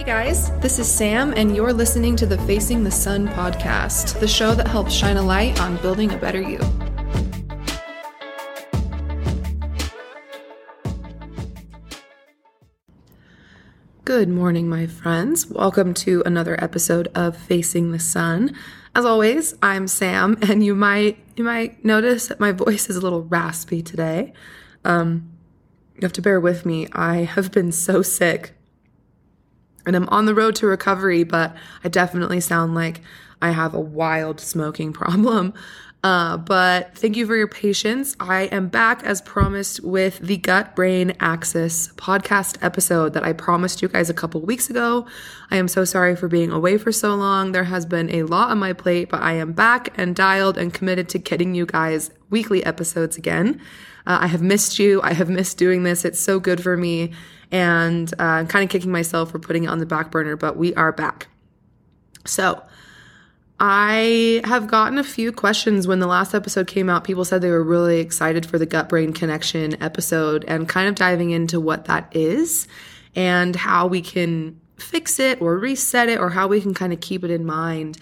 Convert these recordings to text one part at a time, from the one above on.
Hey guys, this is Sam, and you're listening to the Facing the Sun podcast, the show that helps shine a light on building a better you. Good morning, my friends. Welcome to another episode of Facing the Sun. As always, I'm Sam, and you might you might notice that my voice is a little raspy today. Um, you have to bear with me. I have been so sick and I'm on the road to recovery, but I definitely sound like I have a wild smoking problem. Uh, but thank you for your patience. I am back as promised with the Gut Brain Axis podcast episode that I promised you guys a couple weeks ago. I am so sorry for being away for so long. There has been a lot on my plate, but I am back and dialed and committed to getting you guys weekly episodes again. Uh, I have missed you. I have missed doing this. It's so good for me and uh, I'm kind of kicking myself for putting it on the back burner, but we are back. So, I have gotten a few questions when the last episode came out. People said they were really excited for the gut brain connection episode and kind of diving into what that is and how we can fix it or reset it or how we can kind of keep it in mind.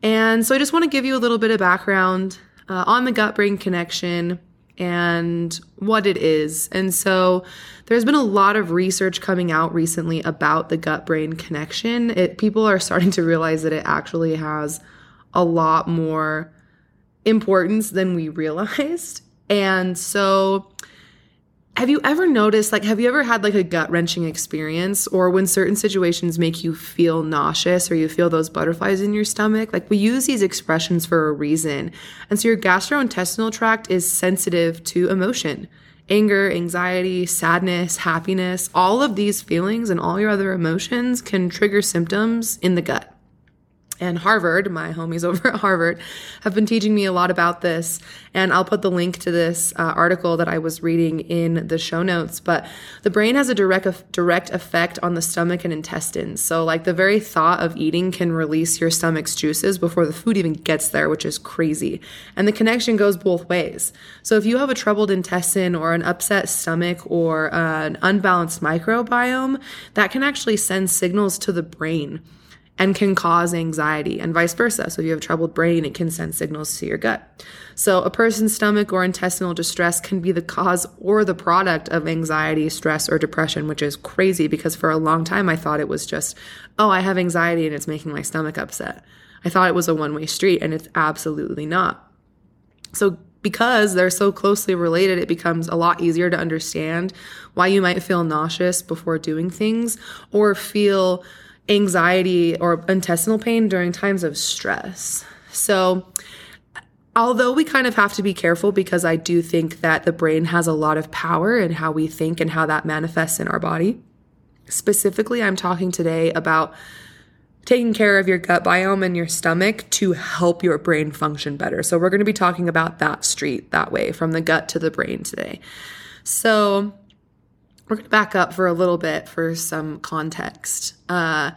And so I just want to give you a little bit of background uh, on the gut brain connection and what it is. And so there's been a lot of research coming out recently about the gut brain connection. It, people are starting to realize that it actually has a lot more importance than we realized. And so have you ever noticed, like, have you ever had like a gut wrenching experience or when certain situations make you feel nauseous or you feel those butterflies in your stomach? Like, we use these expressions for a reason. And so your gastrointestinal tract is sensitive to emotion. Anger, anxiety, sadness, happiness, all of these feelings and all your other emotions can trigger symptoms in the gut and Harvard, my homies over at Harvard, have been teaching me a lot about this. And I'll put the link to this uh, article that I was reading in the show notes. But the brain has a direct direct effect on the stomach and intestines. So, like the very thought of eating can release your stomach's juices before the food even gets there, which is crazy. And the connection goes both ways. So, if you have a troubled intestine or an upset stomach or uh, an unbalanced microbiome, that can actually send signals to the brain and can cause anxiety and vice versa. So if you have a troubled brain, it can send signals to your gut. So a person's stomach or intestinal distress can be the cause or the product of anxiety, stress, or depression, which is crazy because for a long time I thought it was just, oh, I have anxiety and it's making my stomach upset. I thought it was a one way street and it's absolutely not. So because they're so closely related, it becomes a lot easier to understand why you might feel nauseous before doing things or feel anxiety or intestinal pain during times of stress. So, although we kind of have to be careful because I do think that the brain has a lot of power in how we think and how that manifests in our body. Specifically, I'm talking today about taking care of your gut biome and your stomach to help your brain function better. So, we're going to be talking about that street that way from the gut to the brain today. So, we're going to back up for a little bit for some context. Uh,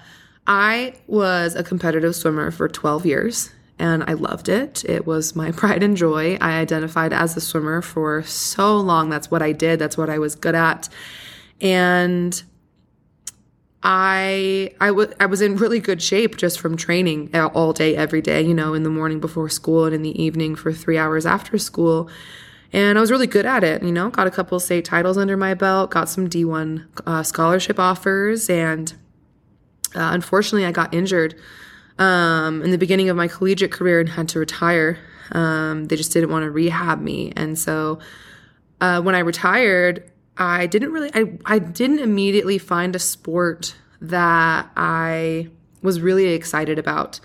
I was a competitive swimmer for 12 years and I loved it. It was my pride and joy. I identified as a swimmer for so long. That's what I did, that's what I was good at. And I I, w- I was in really good shape just from training all day every day, you know, in the morning before school and in the evening for 3 hours after school. And I was really good at it, you know, got a couple state titles under my belt, got some D1 uh, scholarship offers, and uh, unfortunately, I got injured um, in the beginning of my collegiate career and had to retire. Um, they just didn't want to rehab me. And so uh, when I retired, I didn't really, I, I didn't immediately find a sport that I was really excited about.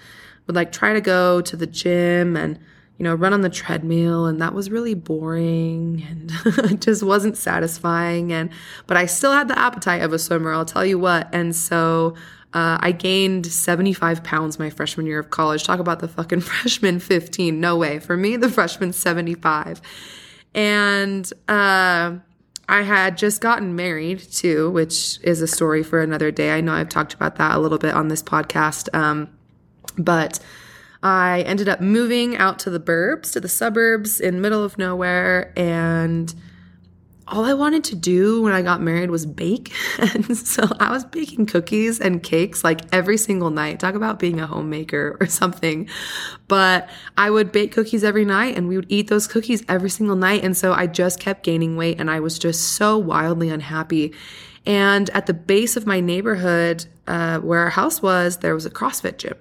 Would like try to go to the gym and you know, run on the treadmill and that was really boring and just wasn't satisfying and but I still had the appetite of a swimmer, I'll tell you what. And so uh, I gained 75 pounds my freshman year of college. Talk about the fucking freshman 15. No way. For me, the freshman 75. And uh, I had just gotten married too, which is a story for another day. I know I've talked about that a little bit on this podcast. Um, but I ended up moving out to the burbs, to the suburbs in middle of nowhere, and all I wanted to do when I got married was bake. And so I was baking cookies and cakes like every single night. Talk about being a homemaker or something. But I would bake cookies every night and we would eat those cookies every single night. And so I just kept gaining weight and I was just so wildly unhappy. And at the base of my neighborhood, uh, where our house was, there was a CrossFit gym.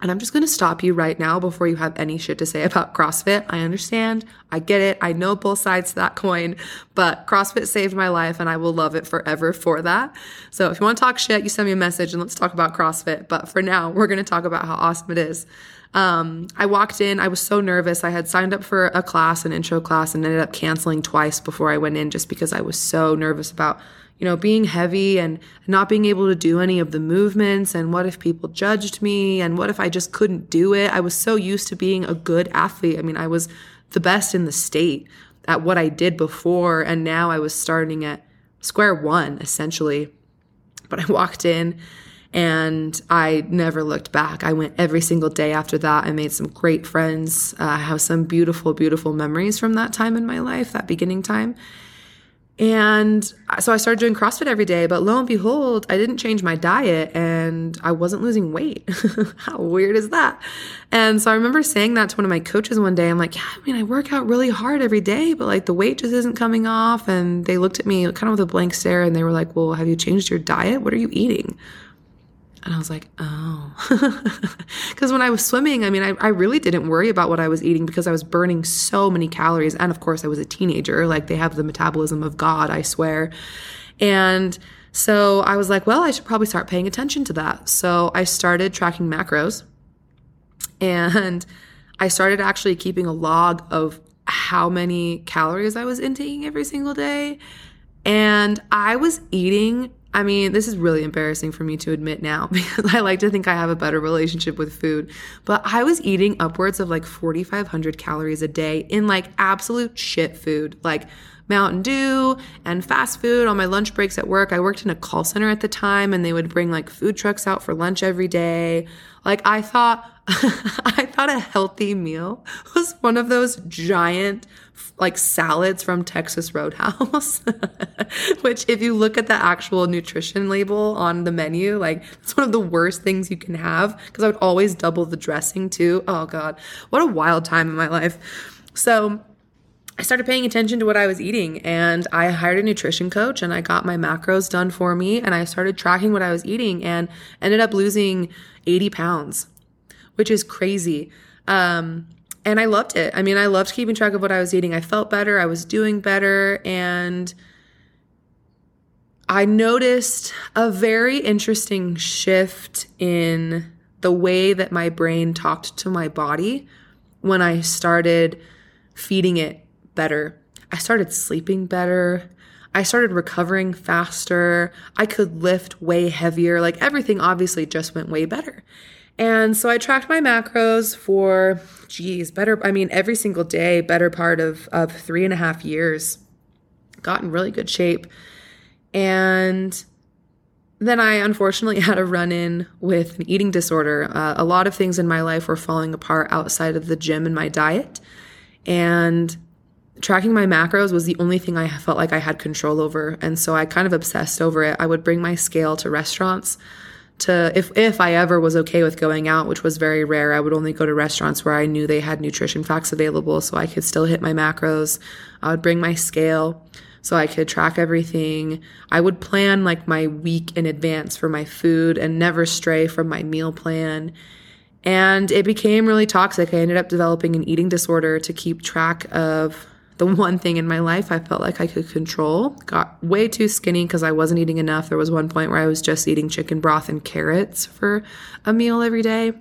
And I'm just going to stop you right now before you have any shit to say about CrossFit. I understand. I get it. I know both sides to that coin, but CrossFit saved my life and I will love it forever for that. So if you want to talk shit, you send me a message and let's talk about CrossFit. But for now, we're going to talk about how awesome it is. Um, I walked in, I was so nervous. I had signed up for a class, an intro class, and ended up canceling twice before I went in just because I was so nervous about you know, being heavy and not being able to do any of the movements. And what if people judged me? And what if I just couldn't do it? I was so used to being a good athlete. I mean, I was the best in the state at what I did before. And now I was starting at square one, essentially. But I walked in and I never looked back. I went every single day after that. I made some great friends. Uh, I have some beautiful, beautiful memories from that time in my life, that beginning time. And so I started doing CrossFit every day, but lo and behold, I didn't change my diet and I wasn't losing weight. How weird is that? And so I remember saying that to one of my coaches one day. I'm like, yeah, I mean, I work out really hard every day, but like the weight just isn't coming off. And they looked at me kind of with a blank stare and they were like, well, have you changed your diet? What are you eating? And I was like, oh. Because when I was swimming, I mean, I, I really didn't worry about what I was eating because I was burning so many calories. And of course, I was a teenager. Like, they have the metabolism of God, I swear. And so I was like, well, I should probably start paying attention to that. So I started tracking macros and I started actually keeping a log of how many calories I was intaking every single day. And I was eating I mean, this is really embarrassing for me to admit now because I like to think I have a better relationship with food. But I was eating upwards of like 4,500 calories a day in like absolute shit food, like Mountain Dew and fast food on my lunch breaks at work. I worked in a call center at the time and they would bring like food trucks out for lunch every day. Like I thought I thought a healthy meal was one of those giant like salads from Texas Roadhouse, which if you look at the actual nutrition label on the menu, like it's one of the worst things you can have because I would always double the dressing too. Oh god, what a wild time in my life. So, I started paying attention to what I was eating and I hired a nutrition coach and I got my macros done for me and I started tracking what I was eating and ended up losing 80 pounds, which is crazy. Um, and I loved it. I mean, I loved keeping track of what I was eating. I felt better, I was doing better, and I noticed a very interesting shift in the way that my brain talked to my body when I started feeding it better. I started sleeping better. I started recovering faster. I could lift way heavier. Like everything obviously just went way better. And so I tracked my macros for, geez, better, I mean, every single day, better part of, of three and a half years. Got in really good shape. And then I unfortunately had a run in with an eating disorder. Uh, a lot of things in my life were falling apart outside of the gym and my diet. And tracking my macros was the only thing I felt like I had control over. And so I kind of obsessed over it. I would bring my scale to restaurants to if if I ever was okay with going out, which was very rare, I would only go to restaurants where I knew they had nutrition facts available so I could still hit my macros. I would bring my scale so I could track everything. I would plan like my week in advance for my food and never stray from my meal plan. And it became really toxic. I ended up developing an eating disorder to keep track of the one thing in my life I felt like I could control. Got way too skinny because I wasn't eating enough. There was one point where I was just eating chicken broth and carrots for a meal every day.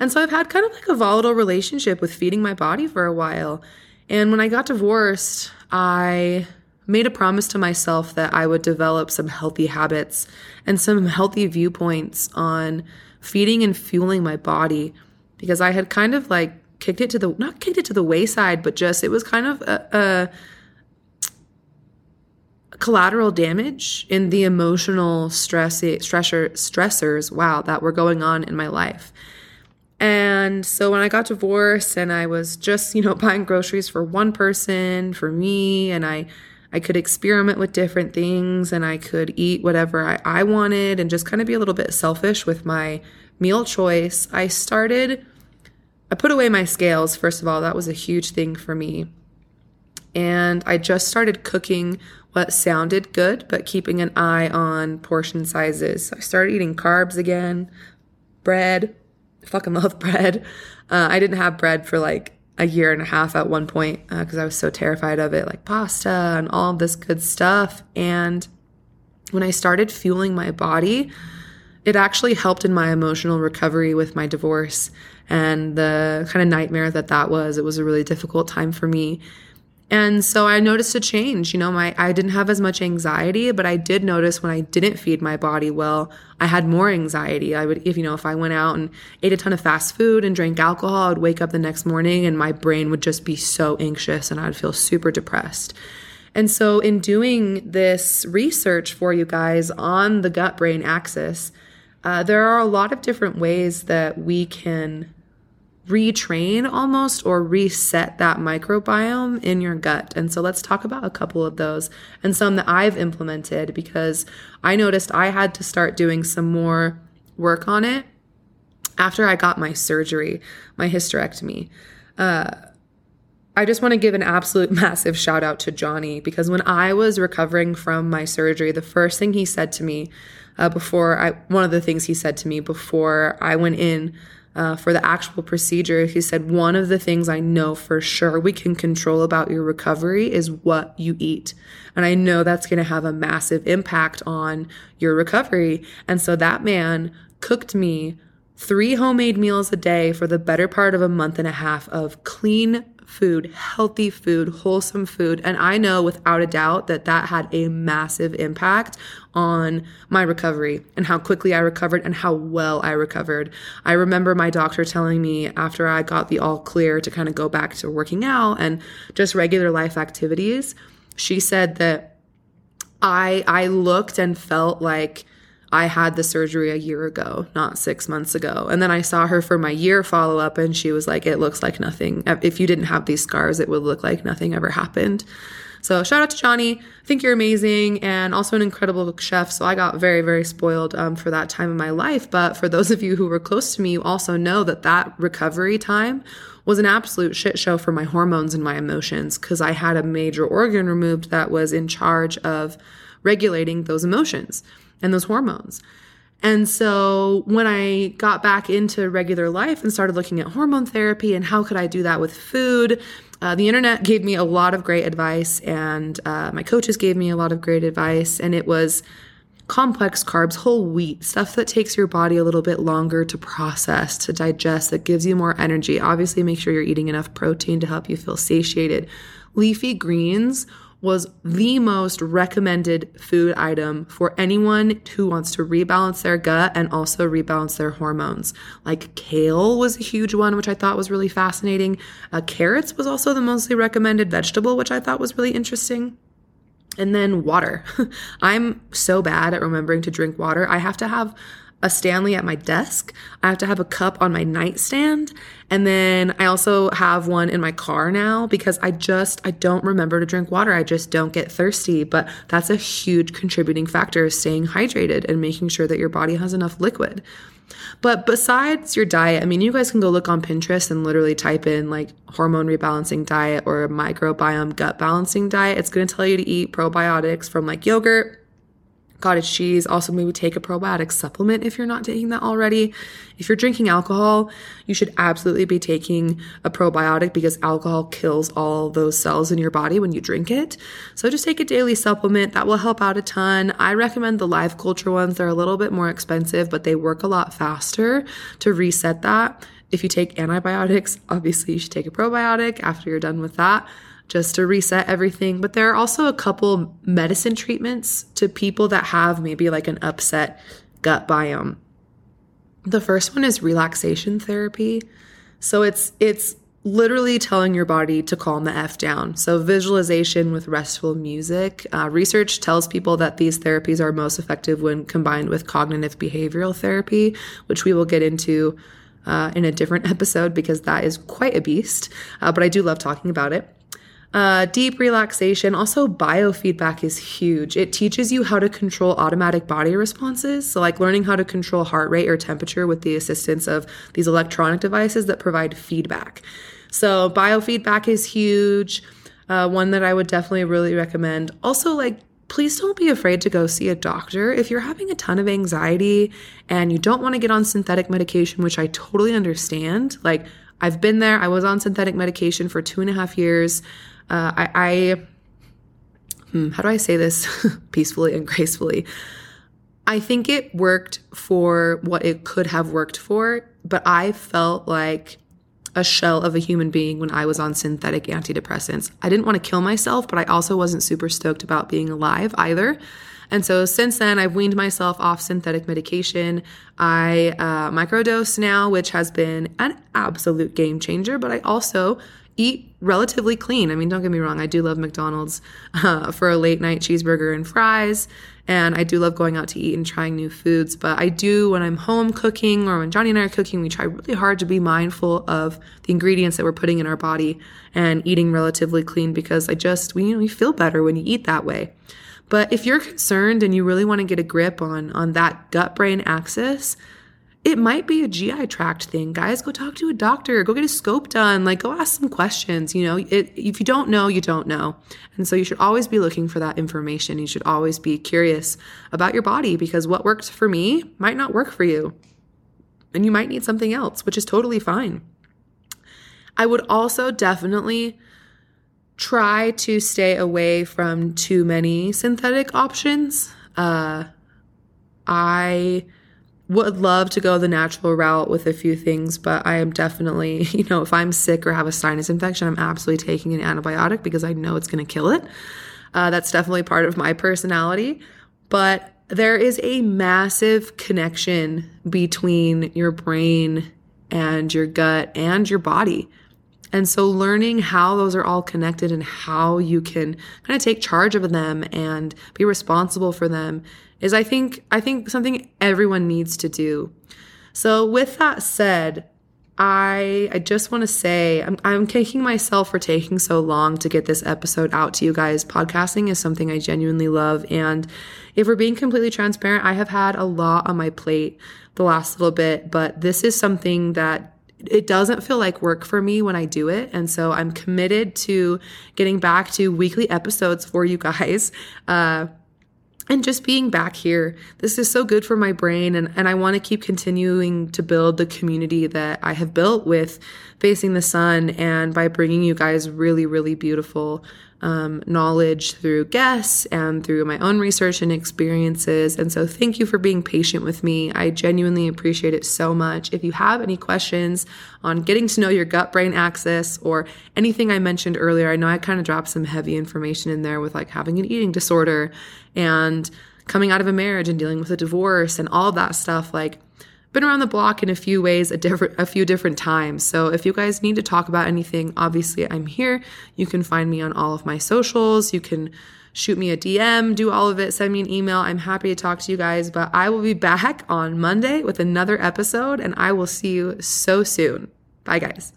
And so I've had kind of like a volatile relationship with feeding my body for a while. And when I got divorced, I made a promise to myself that I would develop some healthy habits and some healthy viewpoints on feeding and fueling my body because I had kind of like kicked it to the not kicked it to the wayside, but just it was kind of a, a collateral damage in the emotional stress stressor, stressors wow that were going on in my life And so when I got divorced and I was just, you know, buying groceries for one person, for me, and I I could experiment with different things and I could eat whatever I, I wanted and just kind of be a little bit selfish with my meal choice. I started I put away my scales, first of all. That was a huge thing for me. And I just started cooking what sounded good, but keeping an eye on portion sizes. So I started eating carbs again, bread. Fucking love bread. Uh, I didn't have bread for like a year and a half at one point because uh, I was so terrified of it, like pasta and all this good stuff. And when I started fueling my body, it actually helped in my emotional recovery with my divorce and the kind of nightmare that that was. It was a really difficult time for me. And so I noticed a change. You know, my I didn't have as much anxiety, but I did notice when I didn't feed my body well, I had more anxiety. I would if you know, if I went out and ate a ton of fast food and drank alcohol, I would wake up the next morning and my brain would just be so anxious and I'd feel super depressed. And so in doing this research for you guys on the gut brain axis, uh, there are a lot of different ways that we can retrain almost or reset that microbiome in your gut. And so let's talk about a couple of those and some that I've implemented because I noticed I had to start doing some more work on it after I got my surgery, my hysterectomy. Uh, I just want to give an absolute massive shout out to Johnny because when I was recovering from my surgery, the first thing he said to me uh, before I, one of the things he said to me before I went in uh, for the actual procedure, he said, One of the things I know for sure we can control about your recovery is what you eat. And I know that's going to have a massive impact on your recovery. And so that man cooked me three homemade meals a day for the better part of a month and a half of clean food, healthy food, wholesome food. And I know without a doubt that that had a massive impact on my recovery and how quickly I recovered and how well I recovered. I remember my doctor telling me after I got the all clear to kind of go back to working out and just regular life activities, she said that I I looked and felt like I had the surgery a year ago, not six months ago. And then I saw her for my year follow up, and she was like, It looks like nothing. If you didn't have these scars, it would look like nothing ever happened. So shout out to Johnny. I think you're amazing and also an incredible chef. So I got very, very spoiled um, for that time in my life. But for those of you who were close to me, you also know that that recovery time was an absolute shit show for my hormones and my emotions because I had a major organ removed that was in charge of regulating those emotions and those hormones. And so when I got back into regular life and started looking at hormone therapy and how could I do that with food, uh, the internet gave me a lot of great advice, and uh, my coaches gave me a lot of great advice. And it was complex carbs, whole wheat, stuff that takes your body a little bit longer to process, to digest, that gives you more energy. Obviously, make sure you're eating enough protein to help you feel satiated. Leafy greens was the most recommended food item for anyone who wants to rebalance their gut and also rebalance their hormones. Like kale was a huge one, which I thought was really fascinating. Uh, carrots was also the mostly recommended vegetable, which I thought was really interesting. And then water. I'm so bad at remembering to drink water. I have to have a Stanley at my desk. I have to have a cup on my nightstand. And then I also have one in my car now because I just I don't remember to drink water. I just don't get thirsty, but that's a huge contributing factor is staying hydrated and making sure that your body has enough liquid. But besides your diet, I mean, you guys can go look on Pinterest and literally type in like hormone rebalancing diet or microbiome gut balancing diet. It's going to tell you to eat probiotics from like yogurt, cottage cheese. Also, maybe take a probiotic supplement if you're not taking that already. If you're drinking alcohol, you should absolutely be taking a probiotic because alcohol kills all those cells in your body when you drink it. So just take a daily supplement. That will help out a ton. I recommend the live culture ones. They're a little bit more expensive, but they work a lot faster to reset that. If you take antibiotics, obviously you should take a probiotic after you're done with that just to reset everything. But there are also a couple medicine treatments to people that have maybe like an upset gut biome. The first one is relaxation therapy. So it's it's literally telling your body to calm the f down. So visualization with restful music. Uh, research tells people that these therapies are most effective when combined with cognitive behavioral therapy, which we will get into uh, in a different episode because that is quite a beast, uh, but I do love talking about it. Uh, deep relaxation, also biofeedback is huge. It teaches you how to control automatic body responses. So, like learning how to control heart rate or temperature with the assistance of these electronic devices that provide feedback. So, biofeedback is huge. Uh, one that I would definitely really recommend. Also, like please don't be afraid to go see a doctor. If you're having a ton of anxiety and you don't want to get on synthetic medication, which I totally understand, like I've been there, I was on synthetic medication for two and a half years. Uh, I, I hmm, how do I say this peacefully and gracefully? I think it worked for what it could have worked for, but I felt like a shell of a human being when I was on synthetic antidepressants. I didn't want to kill myself, but I also wasn't super stoked about being alive either. And so since then, I've weaned myself off synthetic medication. I uh, microdose now, which has been an absolute game changer, but I also eat relatively clean. I mean, don't get me wrong, I do love McDonald's uh, for a late night cheeseburger and fries. And I do love going out to eat and trying new foods. But I do, when I'm home cooking or when Johnny and I are cooking, we try really hard to be mindful of the ingredients that we're putting in our body and eating relatively clean because I just, we, you know, we feel better when you eat that way. But if you're concerned and you really want to get a grip on, on that gut brain axis, it might be a GI tract thing. Guys, go talk to a doctor, go get a scope done, like go ask some questions. You know, it, if you don't know, you don't know. And so you should always be looking for that information. You should always be curious about your body because what works for me might not work for you. And you might need something else, which is totally fine. I would also definitely try to stay away from too many synthetic options. Uh, I would love to go the natural route with a few things, but I am definitely, you know, if I'm sick or have a sinus infection, I'm absolutely taking an antibiotic because I know it's going to kill it. Uh, that's definitely part of my personality. But there is a massive connection between your brain and your gut and your body. And so learning how those are all connected and how you can kind of take charge of them and be responsible for them is I think I think something everyone needs to do. So with that said, I I just want to say I'm I'm kicking myself for taking so long to get this episode out to you guys. Podcasting is something I genuinely love and if we're being completely transparent, I have had a lot on my plate the last little bit, but this is something that it doesn't feel like work for me when I do it. And so I'm committed to getting back to weekly episodes for you guys. Uh, and just being back here this is so good for my brain and, and i want to keep continuing to build the community that i have built with facing the sun and by bringing you guys really really beautiful um, knowledge through guests and through my own research and experiences. And so, thank you for being patient with me. I genuinely appreciate it so much. If you have any questions on getting to know your gut brain axis or anything I mentioned earlier, I know I kind of dropped some heavy information in there with like having an eating disorder and coming out of a marriage and dealing with a divorce and all that stuff. Like, been around the block in a few ways a different a few different times. So if you guys need to talk about anything, obviously I'm here. You can find me on all of my socials. You can shoot me a DM, do all of it, send me an email. I'm happy to talk to you guys, but I will be back on Monday with another episode and I will see you so soon. Bye guys.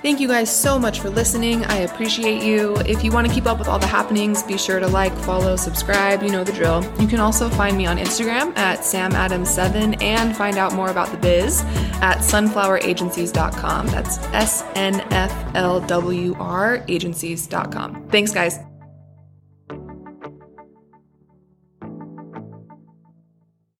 Thank you guys so much for listening. I appreciate you. If you want to keep up with all the happenings, be sure to like, follow, subscribe. You know the drill. You can also find me on Instagram at samadams7 and find out more about the biz at sunfloweragencies.com. That's S N F L W R agencies.com. Thanks, guys.